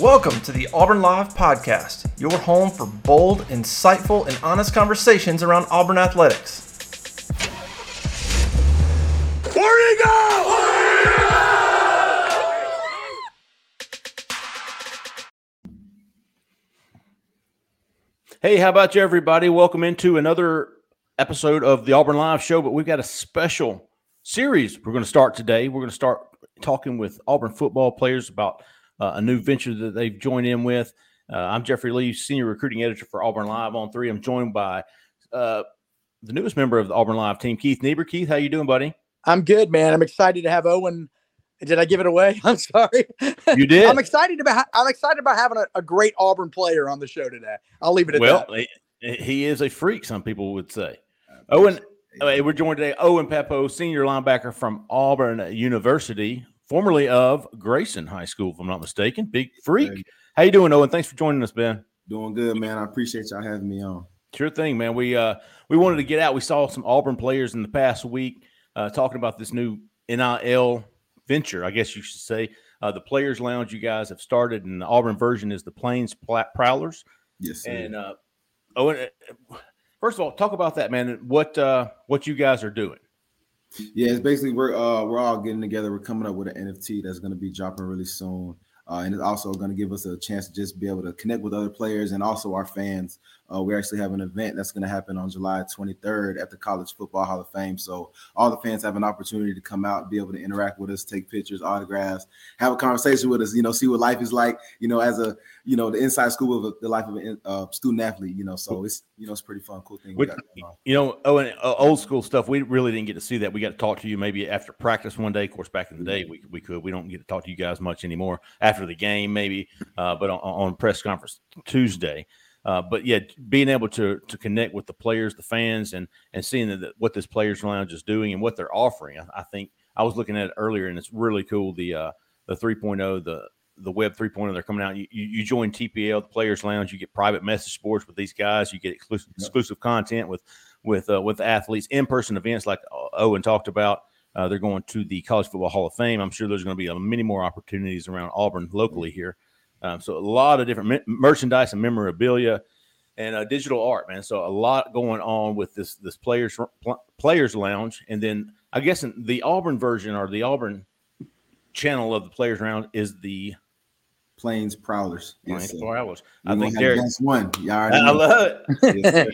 Welcome to the Auburn Live Podcast, your home for bold, insightful, and honest conversations around Auburn athletics. Where'd he go? Hey, how about you, everybody? Welcome into another episode of the Auburn Live Show. But we've got a special series we're going to start today. We're going to start talking with Auburn football players about uh, a new venture that they've joined in with. Uh, I'm Jeffrey Lee, senior recruiting editor for Auburn Live on three. I'm joined by uh, the newest member of the Auburn Live team, Keith Niebuhr. Keith, how you doing, buddy? I'm good, man. I'm excited to have Owen. Did I give it away? I'm sorry. You did. I'm excited about. I'm excited about having a, a, great Auburn player on the show today. I'll leave it at well, that. Well, he is a freak. Some people would say. Owen, hey, we're joined today. Owen Pappoe, senior linebacker from Auburn University, formerly of Grayson High School, if I'm not mistaken. Big freak. Hey. How you doing, Owen? Thanks for joining us, Ben. Doing good, man. I appreciate y'all having me on. Sure thing, man. We uh we wanted to get out. We saw some Auburn players in the past week uh, talking about this new NIL venture, I guess you should say. Uh, the Players Lounge you guys have started, and the Auburn version is the Plains Prowlers. Yes, sir. And uh, Owen, uh, first of all, talk about that, man. What uh, what you guys are doing? Yeah, it's basically we're uh, we're all getting together. We're coming up with an NFT that's going to be dropping really soon. Uh, and it's also going to give us a chance to just be able to connect with other players and also our fans. Uh, we actually have an event that's going to happen on July 23rd at the College Football Hall of Fame. So all the fans have an opportunity to come out, be able to interact with us, take pictures, autographs, have a conversation with us. You know, see what life is like. You know, as a you know the inside school of the life of a uh, student athlete. You know, so it's you know it's pretty fun, cool thing. You know, oh, and uh, old school stuff. We really didn't get to see that. We got to talk to you maybe after practice one day. Of course, back in the day, we we could. We don't get to talk to you guys much anymore after the game, maybe. Uh, but on, on press conference Tuesday. Uh, but yeah, being able to to connect with the players, the fans, and and seeing that, what this players lounge is doing and what they're offering, I, I, think I was looking at it earlier, and it's really cool. The uh, the 3.0, the the web 3.0 they're coming out. You, you join tpl the players lounge you get private message boards with these guys. You get exclusive, exclusive content with with uh, with athletes. In-person events like owen talked about uh, they're going to the college football hall of fame. I'm sure there's going to be many more opportunities around auburn locally here. Um, so a lot of different merchandise and memorabilia and uh, digital art, man. So a lot going on with this this players players lounge, and then I guess the Auburn version or the Auburn channel of the players lounge is the Plains Prowlers. Plains yes, Prowlers. I think Derek one. I love it. yes,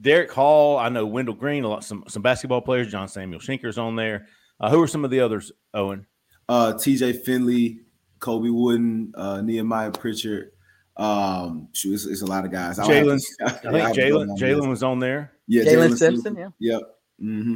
Derek Hall. I know Wendell Green. A lot some some basketball players. John Samuel Shenker's on there. Uh, who are some of the others? Owen. Uh, T.J. Finley, Kobe Wooden, uh, Nehemiah Pritchard. Um, shoot, it's, it's, a lot of guys. Jalen, I think Jalen Jalen was on there. Yeah, Jaylin Simpson. Yeah. Yep. Mm-hmm.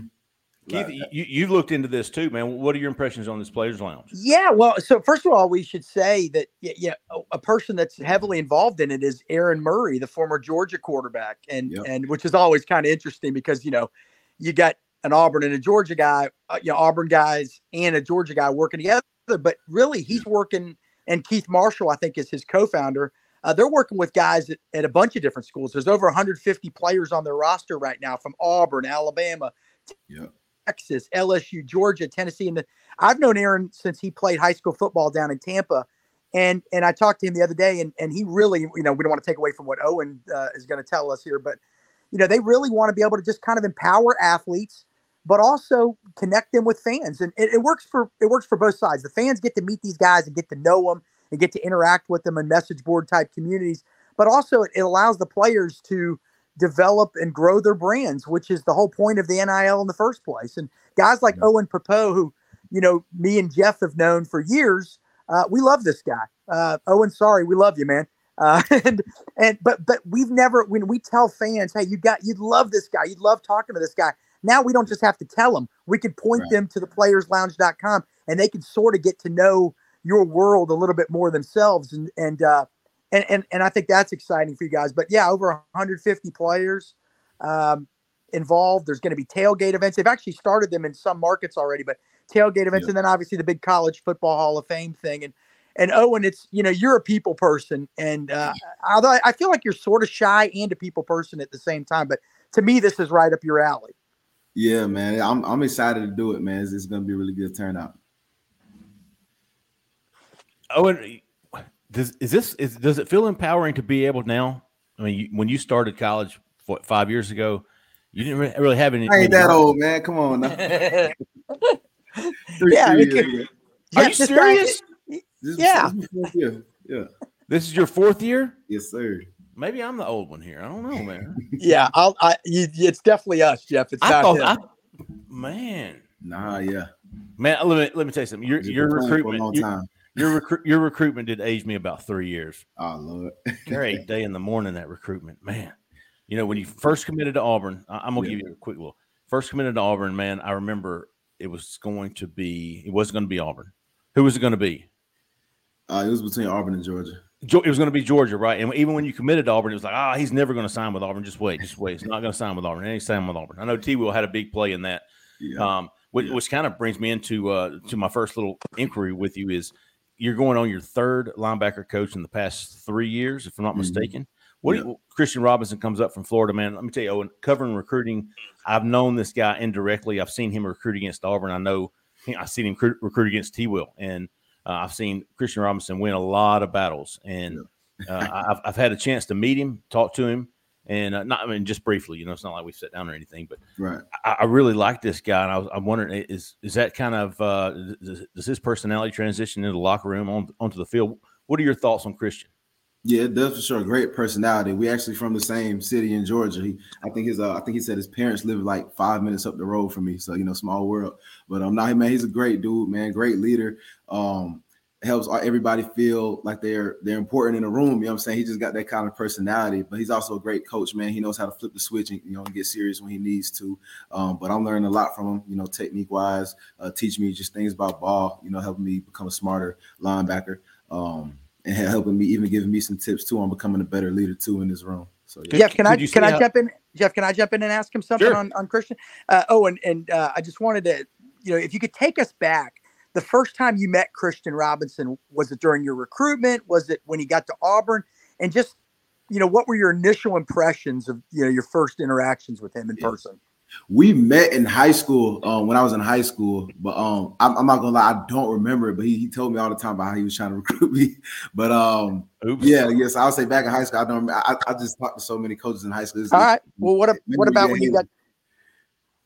Keith, you, you've looked into this too, man. What are your impressions on this Players Lounge? Yeah, well, so first of all, we should say that yeah, yeah a person that's heavily involved in it is Aaron Murray, the former Georgia quarterback, and yep. and which is always kind of interesting because you know you got an Auburn and a Georgia guy, uh, you know Auburn guys and a Georgia guy working together, but really he's working, and Keith Marshall, I think, is his co-founder. Uh, they're working with guys at, at, a bunch of different schools. There's over 150 players on their roster right now from Auburn, Alabama, yep. Texas, LSU, Georgia, Tennessee. And the, I've known Aaron since he played high school football down in Tampa. And and I talked to him the other day, and, and he really, you know, we don't want to take away from what Owen uh, is going to tell us here, but, you know, they really want to be able to just kind of empower athletes, but also connect them with fans. And it, it works for it works for both sides. The fans get to meet these guys and get to know them and get to interact with them in message board type communities. But also, it, it allows the players to develop and grow their brands, which is the whole point of the NIL in the first place. And guys like Owen Pappoe, who you know me and Jeff have known for years, uh, we love this guy. Uh, Owen, sorry, we love you, man. Uh, and and but but we've never when we tell fans, hey, you got you'd love this guy, you'd love talking to this guy. Now we don't just have to tell them; we can point right. them to the playerslounge.com, and they can sort of get to know your world a little bit more themselves and and uh, and and and I think that's exciting for you guys. But yeah, over 150 players um, involved. There's going to be tailgate events. They've actually started them in some markets already, but tailgate events, Yeah. and then obviously the big college football Hall of Fame thing. And and Owen, it's you know you're a people person, and uh, although I- I feel like you're sort of shy and a people person at the same time, but to me this is right up your alley. Yeah, man. I'm I'm excited to do it, man. It's, it's gonna be a really good turnout. Owen, does is this is does it feel empowering to be able now? I mean, you, when you started college what, five years ago, you didn't re- really have any. I ain't many- that old, man. Come on now. yeah, Three- three it years, could- yeah. Are you this guy- serious? This is- Yeah. this fourth year. Yeah. This is your fourth year. Yes, sir. Maybe I'm the old one here. I don't know, man. yeah, I'll, I, you, it's definitely us, Jeff. It's I not thought, him. I, man, Nah, yeah. man. Let me let me tell you something. Your Just your been playing for a recruitment, long your, time. Your, recruit, your recruitment did age me about three years. Oh Lord. Great day in the morning that recruitment, man. You know when you first committed to Auburn, I- I'm gonna Yeah. give you a quick little. First committed to Auburn, man. I remember it was going to be. It wasn't going to be Auburn. Who was it going to be? Uh, it was between Auburn and Georgia. Ge- It was going to be Georgia, right? And even when you committed to Auburn, it was like, ah, he's never going to sign with Auburn. Just wait, just wait. He's not going to sign with Auburn. And he signed with Auburn. I know T. Will had a big play in that. Yeah. Um, which, Yeah. which kind of brings me into uh, to my first little inquiry with you is you're going on your third linebacker coach in the past three years, if I'm not Mhm. mistaken. What do Yeah. you, Christian Robinson comes up from Florida, man. Let me tell you, Owen, covering recruiting, I've known this guy indirectly. I've seen him recruit against Auburn. I know I've seen him recruit, recruit against T. Will, and uh, I've seen Christian Robinson win a lot of battles. And uh, I've, I've had a chance to meet him, talk to him, and uh, not I mean just briefly. You know, it's not like we sat down or anything, but right. I, I really like this guy, and I was I'm wondering is is that kind of uh, does, does his personality transition into the locker room on, onto the field? What are your thoughts on Christian? Yeah, it does for sure. Great personality. We actually from the same city in Georgia. He, I think his, uh, I think he said his parents live like five minutes up the road from me. So you know, small world. But I'm um, now man, he's a great dude, man. Great leader. Um, helps everybody feel like they're they're important in the room. You know what I'm saying? He just got that kind of personality. But he's also a great coach, man. He knows how to flip the switch and you know and get serious when he needs to. Um, but I'm learning a lot from him. You know, technique wise, uh, teach me just things about ball. You know, helping me become a smarter linebacker. Um, and helping me, even giving me some tips too on becoming a better leader too in this room. So yeah, Jeff, can I Could you can I how- jump in? Jeff, can I jump in and ask him something Sure. on, on Christian? Uh, oh, and and uh, I just wanted to, you know, if you could take us back, the first time you met Christian Robinson, was it during your recruitment? Was it when he got to Auburn? And just, you know, what were your initial impressions of you know your first interactions with him in Yeah. person? we met in high school um, when I was in high school, but um, I'm, I'm not gonna lie, I don't remember it. But he, he told me all the time about how he was trying to recruit me. But um, Oops. yeah, yes, I'll say back in high school, I don't. remember. I, I just talked to so many coaches in high school. It's- All right. Well, what ab- what about when you got?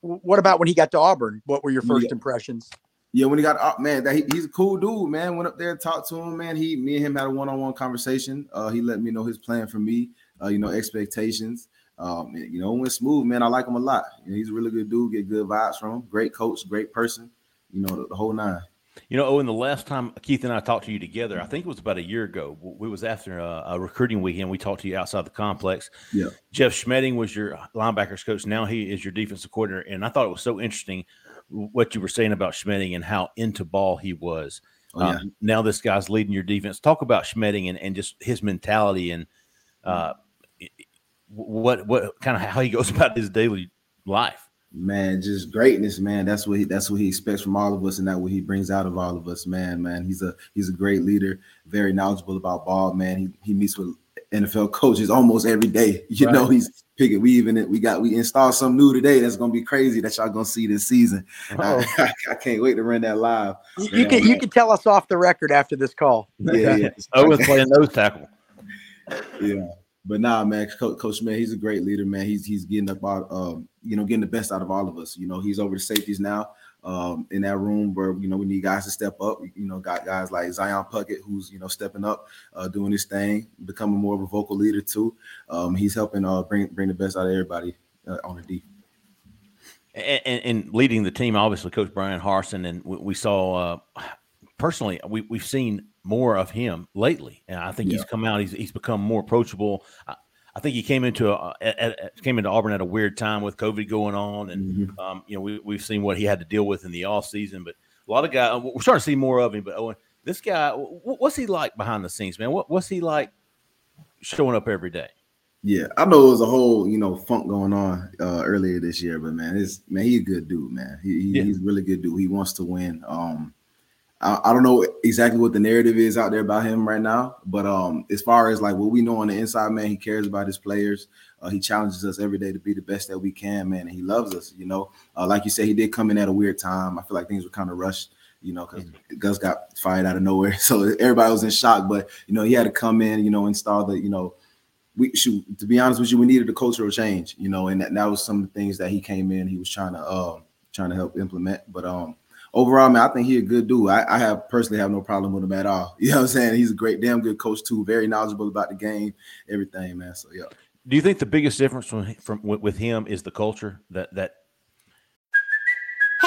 What about when he got to Auburn? What were your first Yeah. impressions? Yeah, when he got up, man, that he, he's a cool dude, man. Went up there, talked to him, man. He, me and him had a one-on-one conversation. Uh, he let me know his plan for me, uh, you know, expectations. Um, you know, went smooth, man. I like him a lot. You know, he's a really good dude. Get good vibes from him. Great coach, great person. You know, the, the whole nine. You know, Owen, the last time Keith and I talked to you together, I think it was about a year ago. We was after a, a recruiting weekend. We talked to you outside the complex. Yeah. Jeff Schmedding was your linebackers coach. Now he is your defensive coordinator. And I thought it was so interesting what you were saying about Schmedding and how into ball he was. Oh, yeah. Um, now this guy's leading your defense. Talk about Schmedding and, and just his mentality and uh, what what kind of how he goes about his daily life. man, just greatness, man. That's what he that's what he expects from all of us, and that what he brings out of all of us, man. Man, he's a he's a great leader, very knowledgeable about ball, man. He he meets with NFL coaches almost every day. You know, he's picking. We even we got we installed something new today that's gonna be crazy that y'all gonna see this season. Oh. I, I can't wait to run that live. You, you can you can tell us off the record after this call. Yeah, yeah, Owen's playing nose tackle. yeah. But nah, man, Coach, Coach man, he's a great leader, man. He's he's getting about um, you know, getting the best out of all of us. You know, he's over the safeties now. Um, in that room where you know we need guys to step up. You know, got guys like Zion Puckett who's you know stepping up, uh, doing his thing, becoming more of a vocal leader too. Um, he's helping uh bring bring the best out of everybody uh, on the D. and, and, and leading the team, obviously, Coach Bryan Harsin, and we, we saw uh, personally, we, we've seen more of him lately, and I think he's come out. He's he's become more approachable. I, I think he came into a, at, at- came into Auburn at a weird time with COVID going on, and Mhm. um, you know we we've seen what he had to deal with in the off season. But a lot of guys, we're starting to see more of him. But Owen, this guy, wh- what's he like behind the scenes, man? What what's he like showing up every day. Yeah, I know it was a whole you know funk going on uh, earlier this year, but man, it's man, he's a good dude, man. He, he Yeah. he's a really good dude. He wants to win. Um, I, I don't know exactly what the narrative is out there about him right now, but um, as far as like what we know on the inside, man, he cares about his players. Uh, he challenges us every day to be the best that we can, man, and he loves us. You know, uh, like you said, he did come in at a weird time. I feel like things were kind of rushed. You know, because Gus got fired out of nowhere, so everybody was in shock. But you know, he had to come in, you know, install the, you know, we should to be honest with you, we needed a cultural change, you know, and that, that was some of the things that he came in, he was trying to um trying to help implement. But um overall, man, I think he a good dude. I, I have personally have no problem with him at all. You know what I'm saying? He's a great, damn good coach too, very knowledgeable about the game, everything, man. So yeah. Do you think the biggest difference from, from with him is the culture that that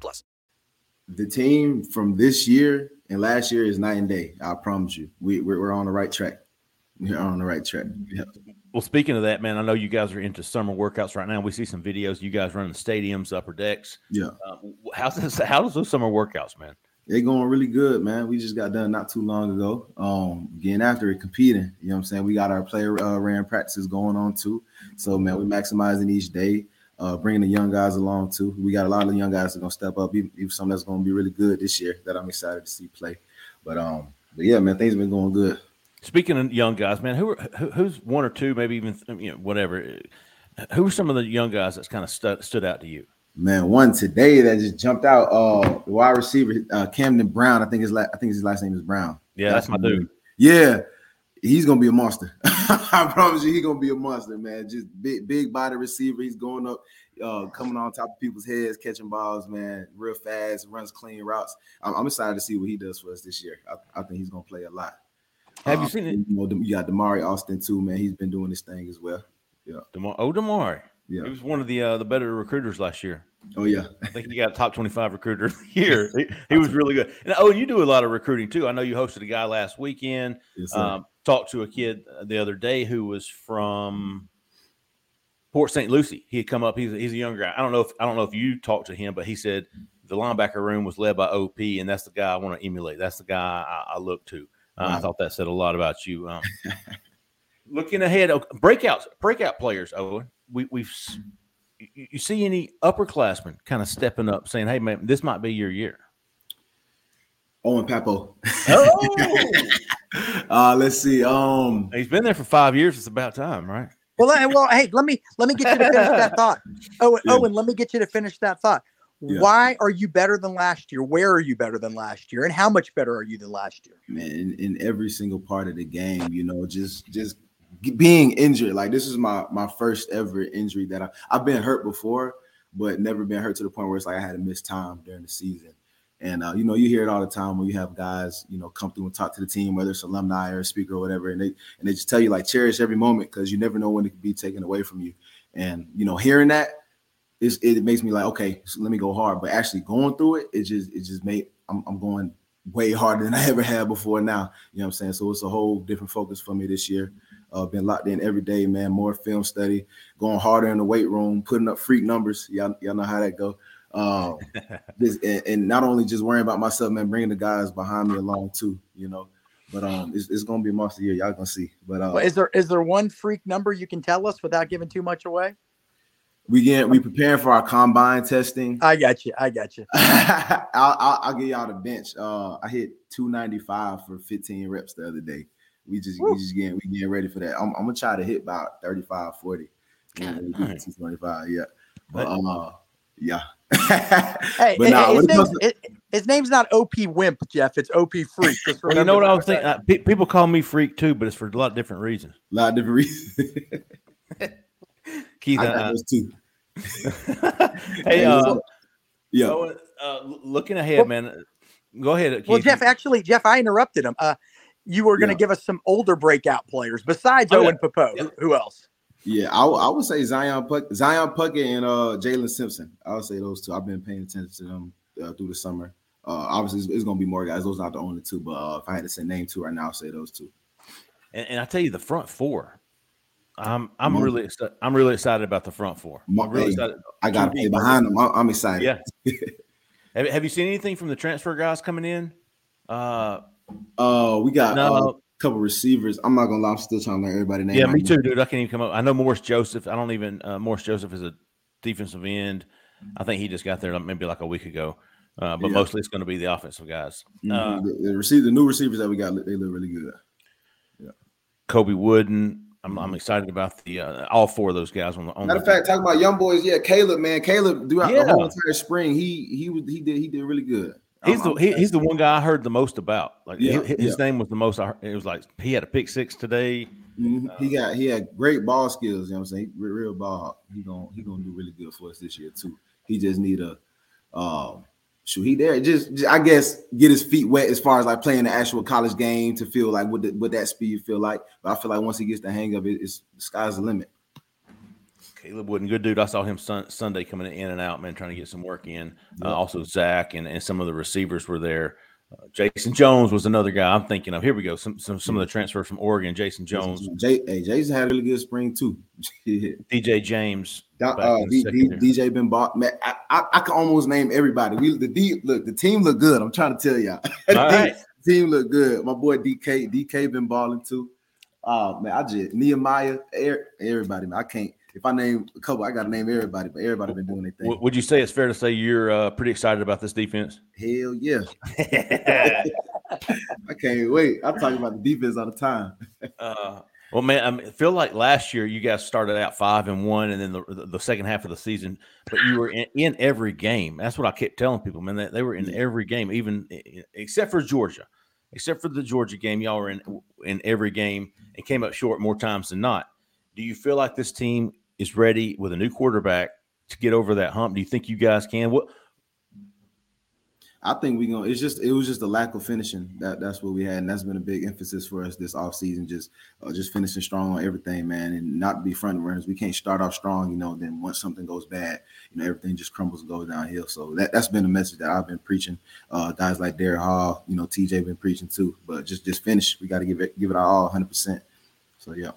plus. The team from this year and last year is night and day. I promise you. We we're, we're on the right track. We're on the right track. Yeah. Well, speaking of that, man, I know you guys are into summer workouts right now. We see some videos. You guys running the stadiums, upper decks. Yeah. Uh, how's this, how does those summer workouts, man? They're going really good, man. We just got done not too long ago. Um, getting after it, competing. You know what I'm saying? We got our player uh, ran practices going on too. So man, we're maximizing each day, uh, bringing the young guys along too. We got a lot of young guys that are gonna step up, even, even some that's gonna be really good this year that I'm excited to see play. But um, but yeah, man, things have been going good. Speaking of young guys, man, who, are, who who's one or two, maybe even you know whatever. Who are some of the young guys that's kind of stood stood out to you? Man, one today that just jumped out. Uh, the wide receiver uh, Camden Brown. I think his la- I think his last name is Brown. Yeah, that's my dude. Yeah, he's gonna be a monster. I promise you, he's gonna be a monster, man. Just big, big body receiver. He's going up, uh, coming on top of people's heads, catching balls, man, real fast, runs clean routes. I'm, I'm excited to see what he does for us this year. I, I think he's gonna play a lot. Have you Um, seen it? You, know, you got Damari Alston too, man. He's been doing this thing as well. Yeah. Demar, oh, Damari. Yeah. He was one of the uh, the better recruiters last year. Oh yeah. I think he got a top 25 recruiter of the year. He, he was really good. And oh, you do a lot of recruiting too. I know you hosted a guy last weekend. Yes. Um, talked to a kid the other day who was from Port St. Lucie. He had come up. He's a, he's a young guy. I don't know if I don't know if you talked to him, but he said the linebacker room was led by OP, and that's the guy I want to emulate. That's the guy I, I look to. Uh, I thought that said a lot about you. Um, looking ahead, oh, breakouts, breakout players. Owen, we, we've you, you see any upperclassmen kind of stepping up, saying, "Hey, man, this might be your year." Owen Pappoe. Oh, uh, let's see. Um, he's been there for five years. It's about time, right? Well, well, hey, let me let me get you to finish that thought. Oh, Yeah. Owen, let me get you to finish that thought. Yeah. Why are you better than last year? Where are you better than last year? And how much better are you than last year? man, in, in every single part of the game, you know, just just g- being injured. Like this is my my first ever injury that I I've been hurt before, but never been hurt to the point where it's like I had to miss time during the season. And uh, you know, you hear it all the time when you have guys, you know, come through and talk to the team, whether it's alumni or a speaker or whatever, and they and they just tell you like cherish every moment because you never know when it could be taken away from you. And you know, hearing that is it makes me like, okay, so let me go hard. But actually going through it, it just it just made I'm, I'm going way harder than I ever had before now. You know what I'm saying? So it's a whole different focus for me this year. Uh, been locked in every day, man. More film study, going harder in the weight room, putting up freak numbers. Y'all, y'all know how that go. Um, this, and, and not only just worrying about myself, man, bringing the guys behind me along too. You know, but um, it's, it's gonna be a monster year. Y'all gonna see. But uh, is there is there one freak number you can tell us without giving too much away? we get we preparing for our combine testing. I got you. I got you. I'll, I'll, I'll give y'all the bench. Uh, I hit 295 for 15 reps the other day. We just we just getting we getting ready for that. I'm, I'm gonna try to hit about 35, 40. You know, God, maybe nice. 225, yeah. But That- uh, yeah. Hey, But nah, his, when name's, to- his name's not OP Wimp, Jeff. It's OP Freak. Just you know what I was thinking? Uh, pe- people call me freak too, but it's for a lot of different reasons. a lot of different reasons. Keith, I got uh, those too. hey, uh, yeah. so, uh, looking ahead, man. Go ahead. Keith. Well, Jeff, actually, Jeff, I interrupted him. Uh, you were going to Yeah. give us some older breakout players besides Oh, yeah. Owen Pappoe. Who, who else? Yeah, I, w- I would say Zion Puck, Zion Puckett and uh Jaylin Simpson. I would say those two. I've been paying attention to them uh, through the summer. Uh, obviously, it's, it's going to be more guys. Those are not the only two, but uh, if I had to say name two right now, I'd say those two. and, and I tell you, the front four. I'm I'm Mo- really exci- I'm really excited about the front four. Mo- I'm really hey, excited. I got to QB. play behind them. I'm, I'm excited. Yeah. have, have you seen anything from the transfer guys coming in? Uh, Uh, we got No. uh, a couple receivers. I'm not gonna lie. I'm still trying to learn everybody name. yeah, me too, dude. I can't even come up. I know Morris Joseph. I don't even uh, Morris Joseph is a defensive end. I think he just got there like, maybe like a week ago. Uh, but Yeah. mostly it's going to be the offensive guys. Uh, Mhm. the, the, receive, the new receivers that we got, they look really good. Yeah, Kobe Wooden. I'm, I'm excited about the uh, all four of those guys on the on Matter of fact, talking about young boys, yeah, Caleb, man, Caleb throughout Yeah. the whole entire spring, he he was he did he did really good. He's I'm- the he, he's the one guy I heard the most about. Like Yeah, hi- his yeah. name was the most. I heard, it was like he had a pick six today. Mhm. he got he had great ball skills. You know what I'm saying? He, real ball. He gonna he gonna do really good for us this year too. He just need a um shoot. He there just, just- I guess get his feet wet as far as like playing the actual college game to feel like what the, what that speed feel like. But I feel like once he gets the hang of it, it's the sky's the limit. Caleb Wooden, good dude. I saw him sun, Sunday coming in and out, man, trying to get some work in. Uh, also, Zach and, and some of the receivers were there. Uh, Jason Jones was another guy I'm thinking of. Here we go. Some some some of the transfers from Oregon. Jason Jones, Jay, hey, Jason had a really good spring too. Yeah. DJ James. Uh, D, D. DJ been bought. Man, I, I, I can almost name everybody. We the D look, the team look good. I'm trying to tell y'all. the All team, right. team look good. My boy DK, DK been balling too. Oh man, I just Nehemiah, er- everybody, man. I can't if I name a couple, I gotta name everybody, but everybody been doing their thing. Would you say it's fair to say you're uh, pretty excited about this defense? Hell yeah. I can't wait. I'm talking about the defense all the time. Uh, well, man, I mean, feel like last year you guys started out five and one, and then the, the, the second half of the season, but you were in, in every game. That's what I kept telling people, man. That they were in every game, even except for Georgia, except for the Georgia game. Y'all were in in every game and came up short more times than not. Do you feel like this team is ready with a new quarterback to get over that hump? Do you think you guys can? What I think we gonna. It's just it was just a lack of finishing. That that's what we had, and that's been a big emphasis for us this offseason. Just uh, just finishing strong on everything, man, and not be front runners. We can't start off strong, you know. Then once something goes bad, you know, everything just crumbles and goes downhill. So that that's been a message that I've been preaching. Uh, guys like Derek Hall, you know, TJ been preaching too. But just just finish. We got to give it give it our all, 100. percent So yeah.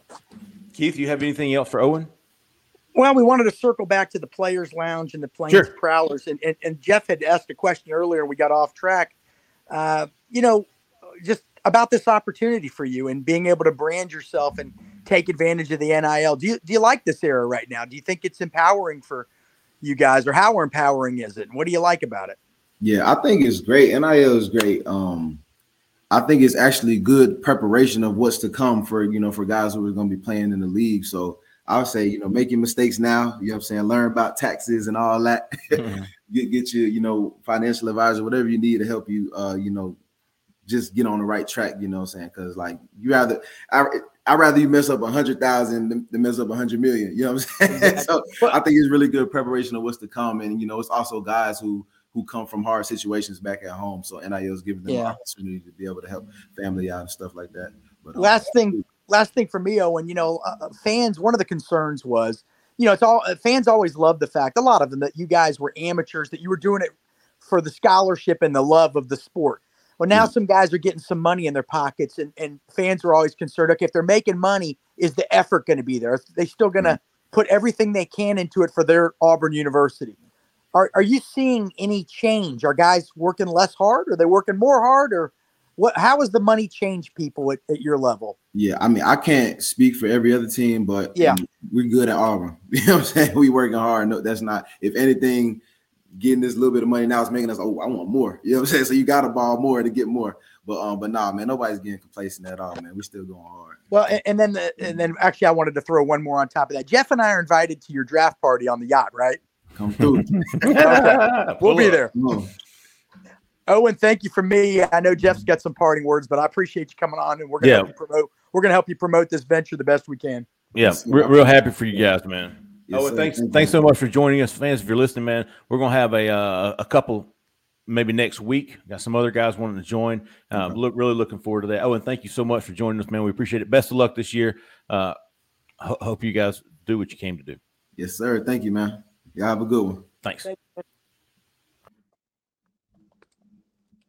Keith? You have anything else for Owen? Well, we wanted to circle back to the Players Lounge and the Plains Sure. Prowlers, and, and and Jeff had asked a question earlier. We got off track. Uh, you know, just about this opportunity for you and being able to brand yourself and take advantage of the NIL. Do you do you like this era right now? Do you think it's empowering for you guys, or how empowering is it? And what do you like about it? Yeah, I think it's great. NIL is great. Um, I think it's actually good preparation of what's to come for you know for guys who are going to be playing in the league. So I would say you know making mistakes now. You know what I'm saying. Learn about taxes and all that. get get your you know financial advisor, whatever you need to help you. Uh, you know, just get on the right track. You know what I'm saying? Because like you rather I. I'd rather you mess up a hundred thousand than, than mess up a hundred million. You know what I'm saying? so I think it's really good preparation of what's to come. And you know, it's also guys who who come from hard situations back at home. So NIL is giving them an Yeah. opportunity to be able to help family out and stuff like that. But um, last thing last thing for me owen you know uh, fans one of the concerns was you know it's all uh, fans always love the fact a lot of them that you guys were amateurs that you were doing it for the scholarship and the love of the sport. Well now some guys are getting some money in their pockets and, and fans are always concerned okay if they're making money is the effort going to be there? Are they still going to put everything they can into it for their auburn university? Are, are you seeing any change? Are guys working less hard? Are they working more hard or what how has the money changed people at, at your level yeah, I mean, I can't speak for every other team, but Yeah. we're good at Auburn. You know what I'm saying? We working hard. No, that's not. If anything, getting this little bit of money now is making us. Oh, I want more. You know what I'm saying? So you got to ball more to get more. But um, but nah, man, nobody's getting complacent at all, man. We're still going hard. Well, and, and then the, and then actually, I wanted to throw one more on top of that. Jeff and I are invited to your draft party on the yacht, right? Come through. okay. We'll be there. Come on. Owen, thank you for me. I know Jeff's got some parting words, but I appreciate you coming on, and we're gonna Yeah. help you promote. We're gonna help you promote this venture the best we can. Yeah, Yes, re- real happy for you guys, man. Yes, oh, sir. thanks, Thank thanks so much for joining us, fans. If you're listening, man, we're gonna have a uh, a couple maybe next week. Got some other guys wanting to join. Uh, look, really looking forward to that. Oh, and thank you so much for joining us, man. We appreciate it. Best of luck this year. Uh, ho- hope you guys do what you came to do. Yes, sir. Thank you, man. Y'all have a good one. Thanks.